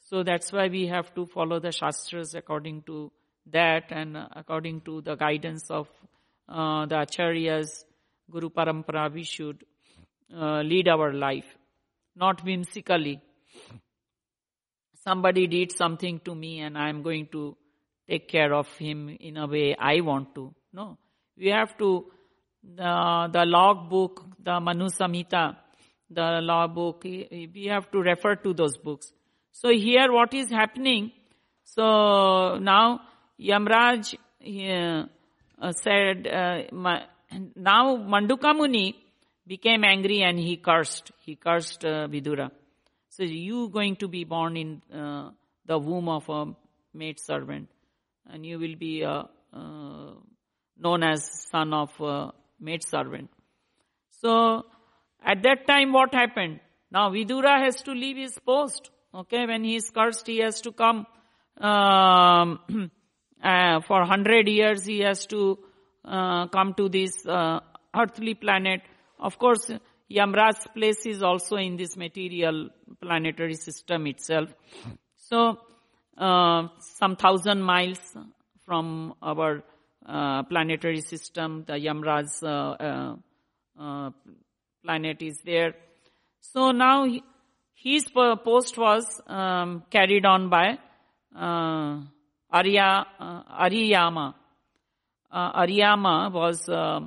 So that's why we have to follow the Shastras according to that and according to the guidance of uh, the Acharyas, Guru Parampara, we should uh, lead our life, not whimsically. Somebody did something to me and I am going to take care of him in a way I want to. No. We have to, the, the log book, the Manu Samhita, the law book, we have to refer to those books. So here what is happening? So now Yamraj uh, said, uh, now Manduka Muni became angry and he cursed. He cursed uh, Vidura. So you going to be born in uh, the womb of a maid servant and you will be uh, uh, known as son of a maid servant. So at that time, what happened? Now Vidura has to leave his post. Okay, when he is cursed, he has to come um, uh, for hundred years. He has to uh, come to this uh, earthly planet. Of course, Yamraj's place is also in this material planetary system itself. So, uh, some thousand miles from our uh, planetary system, the Yamraj's uh, planet is there. So now his post was um, carried on by uh, Arya, uh, Ariyama. Uh, Ariyama was uh,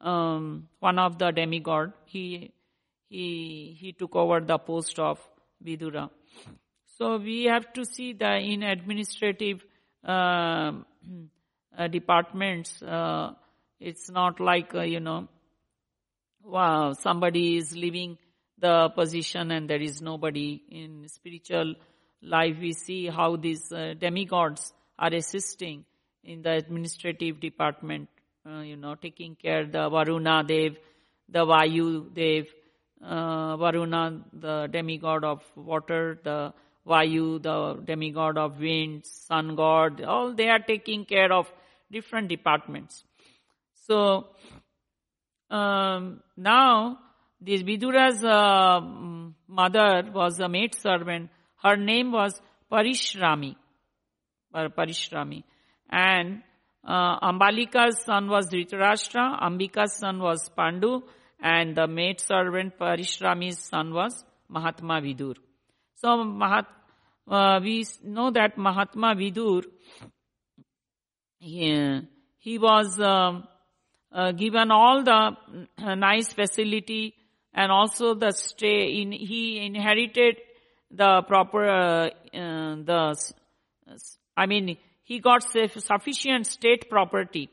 um, one of the demigod. He he he took over the post of Vidura. So we have to see the in administrative uh, uh, departments. Uh, it's not like uh, you know wow, somebody is leaving the position and there is nobody in spiritual life. We see how these uh, demigods are assisting in the administrative department, uh, you know, taking care the Varuna Dev, the Vayu Dev, uh, Varuna, the demigod of water, the Vayu, the demigod of wind, sun god, all they are taking care of different departments. So, um, now this Vidura's uh, mother was a maid servant. Her name was Parishrami. Parishrami. And uh, Ambalika's son was Dhritarashtra, Ambika's son was Pandu, and the maid servant Parishrami's son was Mahatma Vidur. So Mahat, uh, we know that Mahatma Vidur, he, he was um, uh, given all the uh, nice facility and also the stay in, he inherited the proper, uh, uh the, I mean, he got sufficient state property.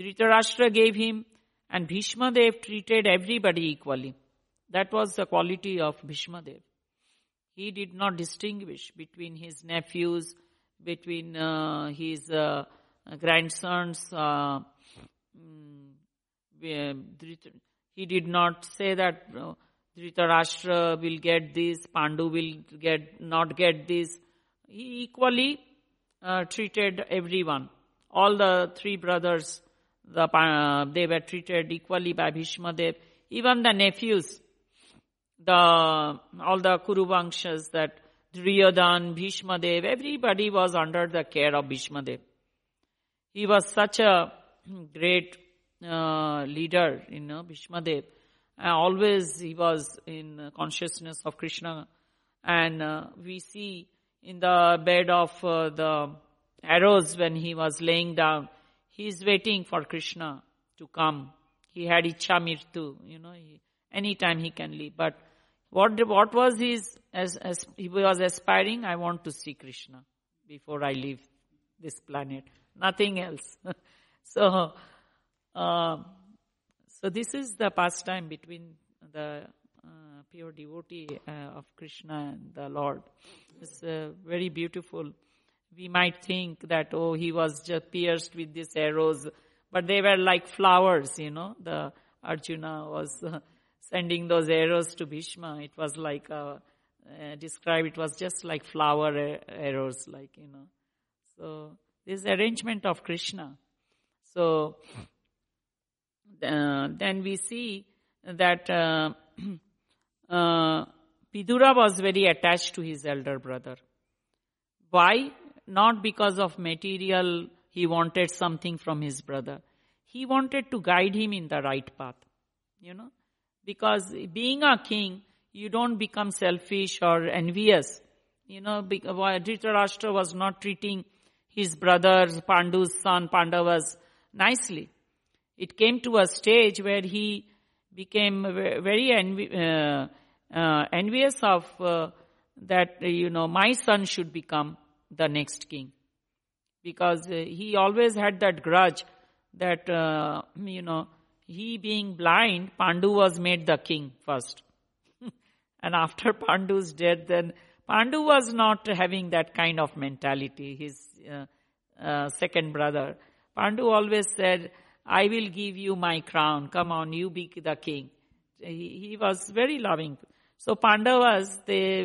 Dhritarashtra gave him and Bhishma Dev treated everybody equally. That was the quality of Bhishma Dev. He did not distinguish between his nephews, between uh, his uh, grandsons, he did not say that uh, Dhritarashtra will get this, Pandu will get not get this. He equally uh, treated everyone. All the three brothers, the, uh, they were treated equally by Bhishma Dev. Even the nephews, the all the Kuru Kuruvangshas that Duryodhan, Bhishma Dev, everybody was under the care of Bhishma Dev. He was such a great uh, leader, you know, Bhishma Dev. Uh, always he was in consciousness of Krishna And uh, we see in the bed of uh, the arrows when he was laying down, he is waiting for Krishna to come. He had Icha Mirtu, you know, he, anytime he can leave. But what, what was his, as, as he was aspiring, I want to see Krishna before I leave this planet. Nothing else. so, uh, so this is the pastime between the uh, pure devotee uh, of Krishna and the Lord. It's uh, very beautiful. We might think that, oh, he was just pierced with these arrows, but they were like flowers, you know. The Arjuna was uh, sending those arrows to Bhishma. It was like, uh, uh, describe it was just like flower arrows, like, you know. So, this arrangement of Krishna. So, uh, then we see that uh, uh, Vidura was very attached to his elder brother. Why? Not because of material, he wanted something from his brother. He wanted to guide him in the right path. You know? Because being a king, you don't become selfish or envious. You know, Dhritarashtra was not treating his brother Pandu's son Pandavas nicely. It came to a stage where he became very envi- uh, uh, envious of uh, that, you know, my son should become the next king. Because uh, he always had that grudge that, uh, you know, he being blind, Pandu was made the king first. and after Pandu's death, then Pandu was not having that kind of mentality, his uh, uh, second brother. Pandu always said, I will give you my crown. Come on, you be the king. He, he was very loving. So Pandavas, they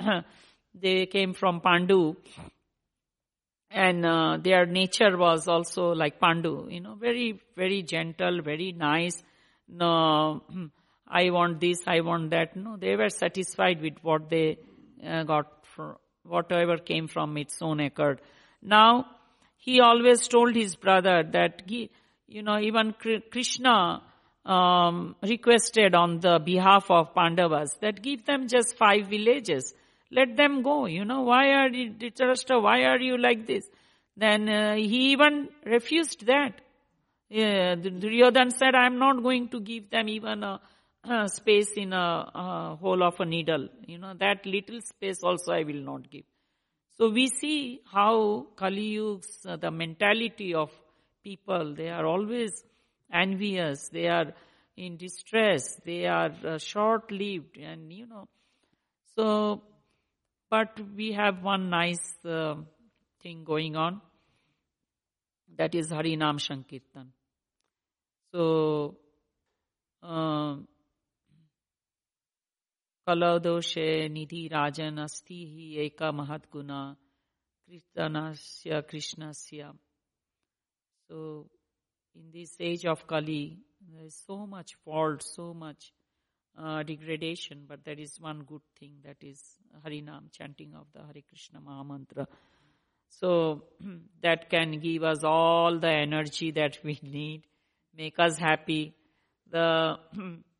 were, they came from Pandu and uh, their nature was also like Pandu, you know, very, very gentle, very nice. No, I want this, I want that. No, they were satisfied with what they uh, got, from, whatever came from its own accord. Now, he always told his brother that, he, you know, even Krishna um, requested on the behalf of Pandavas that give them just five villages let them go. You know, why are you, Dhritarashtra, why are you like this? Then uh, he even refused that. Uh, Duryodhan said, I am not going to give them even a, a space in a, a, hole of a needle. You know, that little space also I will not give. So we see how Kali Yuga, uh, the mentality of people, they are always envious, they are in distress, they are uh, short-lived and you know, so but we have one nice uh, thing going on. That is Harinam Sankirtan. So, कलदोषे निधि राजन अस्ति ही एक महत् गुना कीर्तनस्य कृष्णस्य so in this age of kali there is so much fault so much uh, degradation, but there is one good thing that is Harinam, chanting of the Hare Krishna Mahamantra. So that can give us all the energy that we need, make us happy. The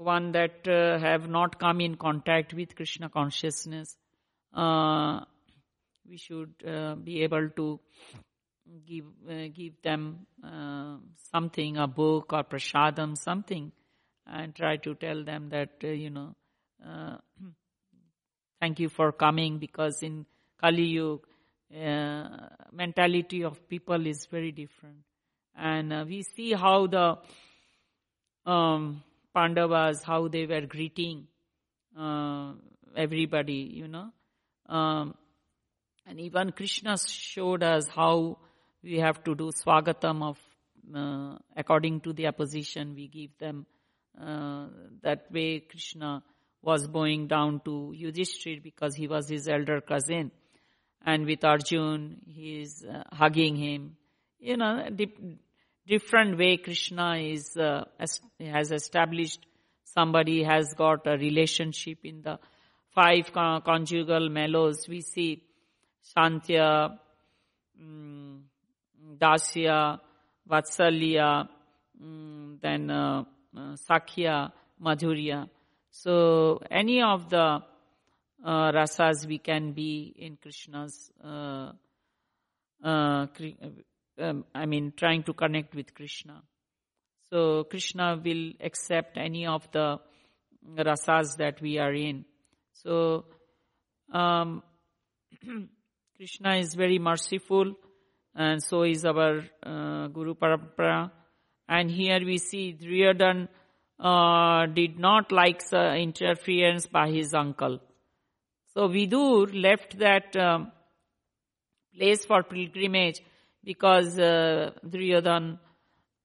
one that uh, have not come in contact with Krishna consciousness, uh, we should uh, be able to give uh, give them uh, something, a book or prasadam, something and try to tell them that, uh, you know, thank you for coming because in Kali Yuga, mentality of people is very different. And we see how the um, Pandavas, how they were greeting uh, everybody, you know. Um, and even Krishna showed us how we have to do swagatam of, uh, according to the opposition, we give them uh, that way Krishna was going down to Yudhishthir because he was his elder cousin. And with Arjun, he is uh, hugging him. You know, different way Krishna is, uh, has established somebody has got a relationship in the five con- conjugal mellows. We see Shantya, um, Dasya, Vatsalya, um, then uh, uh, Sakhya, Madhurya. So any of the uh, rasas we can be in Krishna's, uh, uh, um, I mean, trying to connect with Krishna. So Krishna will accept any of the rasas that we are in. So um, Krishna is very merciful, and so is our uh, Guru Parampara. And here we see Duryodhan uh, did not like uh, interference by his uncle. So Vidur left that um, place for pilgrimage because uh, Duryodhan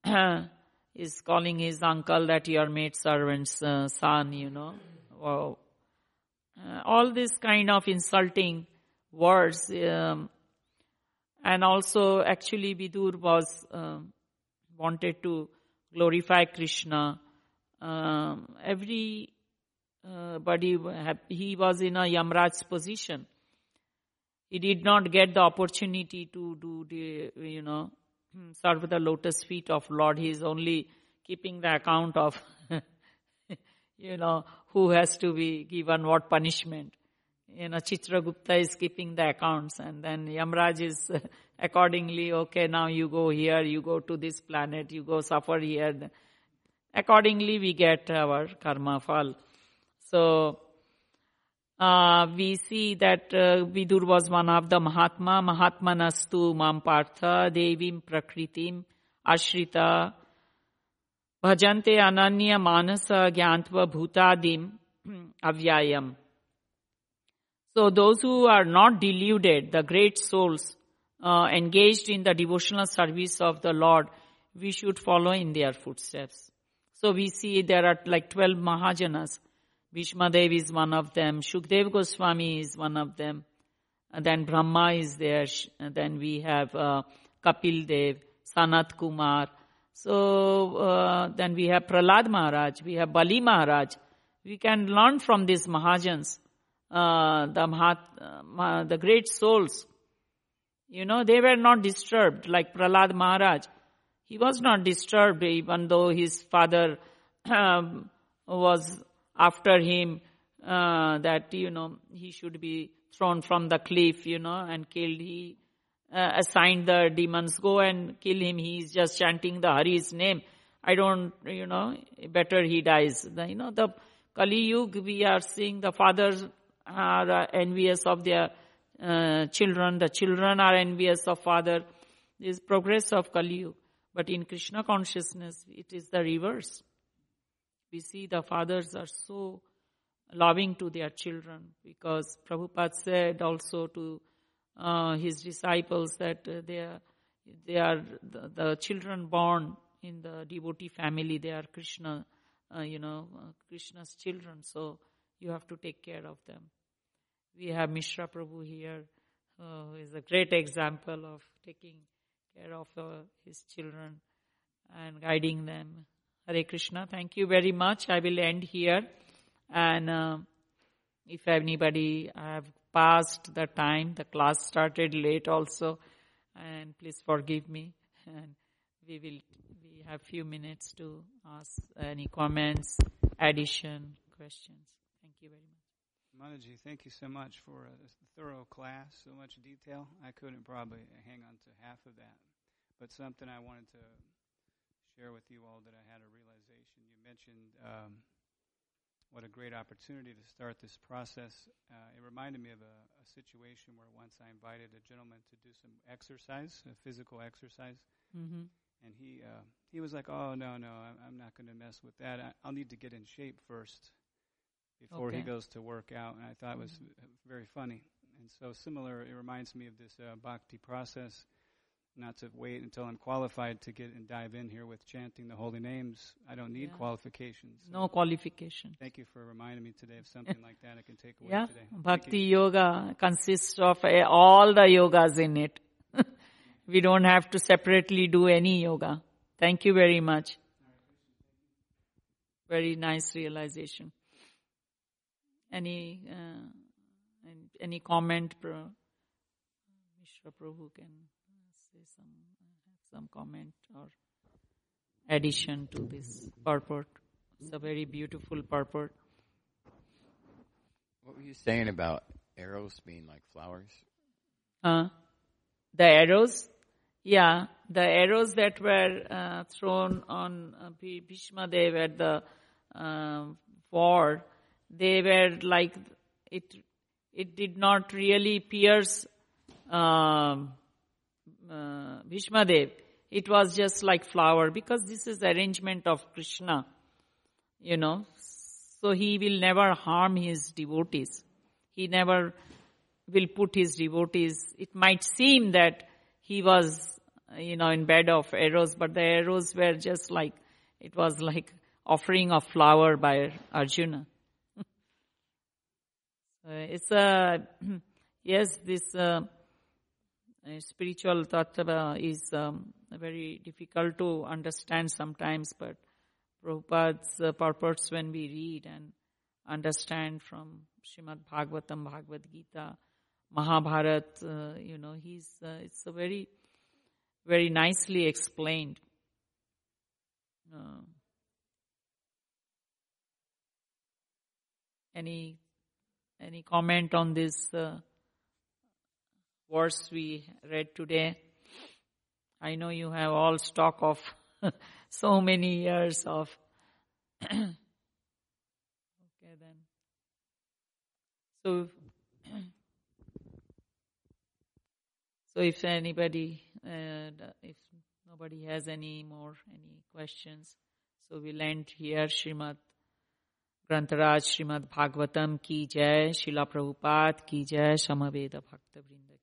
is calling his uncle that your maid servant's uh, son, you know. Wow. Uh, all this kind of insulting words. Um, and also actually Vidur was um, wanted to glorify Krishna. Um, every uh, body he was in a Yamraj's position. He did not get the opportunity to do the you know serve the lotus feet of Lord. He is only keeping the account of you know who has to be given what punishment. You know, Chitragupta is keeping the accounts and then Yamraj is accordingly, okay, now you go here, you go to this planet, you go suffer here. Accordingly, we get our karma phal. So, uh, we see that uh, Vidur was one of the Mahatma, Mahatmanastu Mampartha, Devim Prakritim, Ashrita, Bhajante Ananya Manasa Gyantva Bhutadim Avyayam. So those who are not deluded, the great souls, uh, engaged in the devotional service of the Lord, we should follow in their footsteps. So we see there are like 12 Mahajanas. Bhishmadev is one of them. Shukdev Goswami is one of them. And then Brahma is there. And then we have uh, Kapil Dev, Sanat Kumar. So uh, then we have Pralad Maharaj. We have Bali Maharaj. We can learn from these Mahajans, uh, the, Mahat, uh, the great souls you know, they were not disturbed like Pralad Maharaj. He was not disturbed even though his father um, was after him uh, that, you know, he should be thrown from the cliff, you know, and killed. He uh, assigned the demons, go and kill him. He is just chanting the Hari's name. I don't, you know, better he dies. The, you know, the Kali Yuga, we are seeing the fathers are envious of their uh, children, the children are envious of father. This progress of Kali But in Krishna consciousness, it is the reverse. We see the fathers are so loving to their children because Prabhupada said also to uh, his disciples that uh, they are, they are the, the, children born in the devotee family. They are Krishna, uh, you know, uh, Krishna's children. So you have to take care of them. We have Mishra Prabhu here, uh, who is a great example of taking care of uh, his children and guiding them. Hare Krishna. Thank you very much. I will end here. And uh, if anybody, I have passed the time. The class started late also. And please forgive me. And we will, we have few minutes to ask any comments, addition, questions. Thank you very much. Mataji, thank you so much for a thorough class, so much detail. I couldn't probably hang on to half of that. But something I wanted to share with you all that I had a realization. You mentioned um, what a great opportunity to start this process. Uh, it reminded me of a, a, situation where once I invited a gentleman to do some exercise, a physical exercise. Mm-hmm. And he uh, he was like, "Oh no, no, I'm, I'm not going to mess with that. I, I'll need to get in shape first before okay. he goes to work out. And I thought it was mm-hmm. very funny. And so similar, it reminds me of this uh, bhakti process, not to wait until I'm qualified to get and dive in here with chanting the holy names. I don't need yeah. qualifications. So no qualification. Thank you for reminding me today of something like that I can take away yeah. today. Bhakti yoga consists of uh, all the yogas in it. we don't have to separately do any yoga. Thank you very much. Very nice realization. Any uh, any comment, Mishra Prabhu can say some some comment or addition to this purport. It's a very beautiful purport. What were you saying about arrows being like flowers? Uh, the arrows, yeah, the arrows that were uh, thrown on uh, Bhishma Dev at the uh, war, they were like it. It did not really pierce um, uh, Bhishma Dev. It was just like flower because this is arrangement of Krishna, you know. So he will never harm his devotees. He never will put his devotees. It might seem that he was, you know, in bed of arrows, but the arrows were just like, it was like offering of flower by Arjuna. it's a, yes, this uh, spiritual tattva is um, very difficult to understand sometimes, but Prabhupada's uh, purpose when we read and understand from Srimad Bhagavatam, Bhagavad Gita, Mahabharat, uh, you know, he's, uh, it's a very, very nicely explained. Uh, any, any comment on this uh, verse we read today? I know you have all stock of so many years of okay then. So so if anybody uh, if nobody has any more any questions so we'll end here. Srimad Grantaraj Srimad Bhagavatam ki jai Srila Prabhupada ki jai Samaveda Vrinda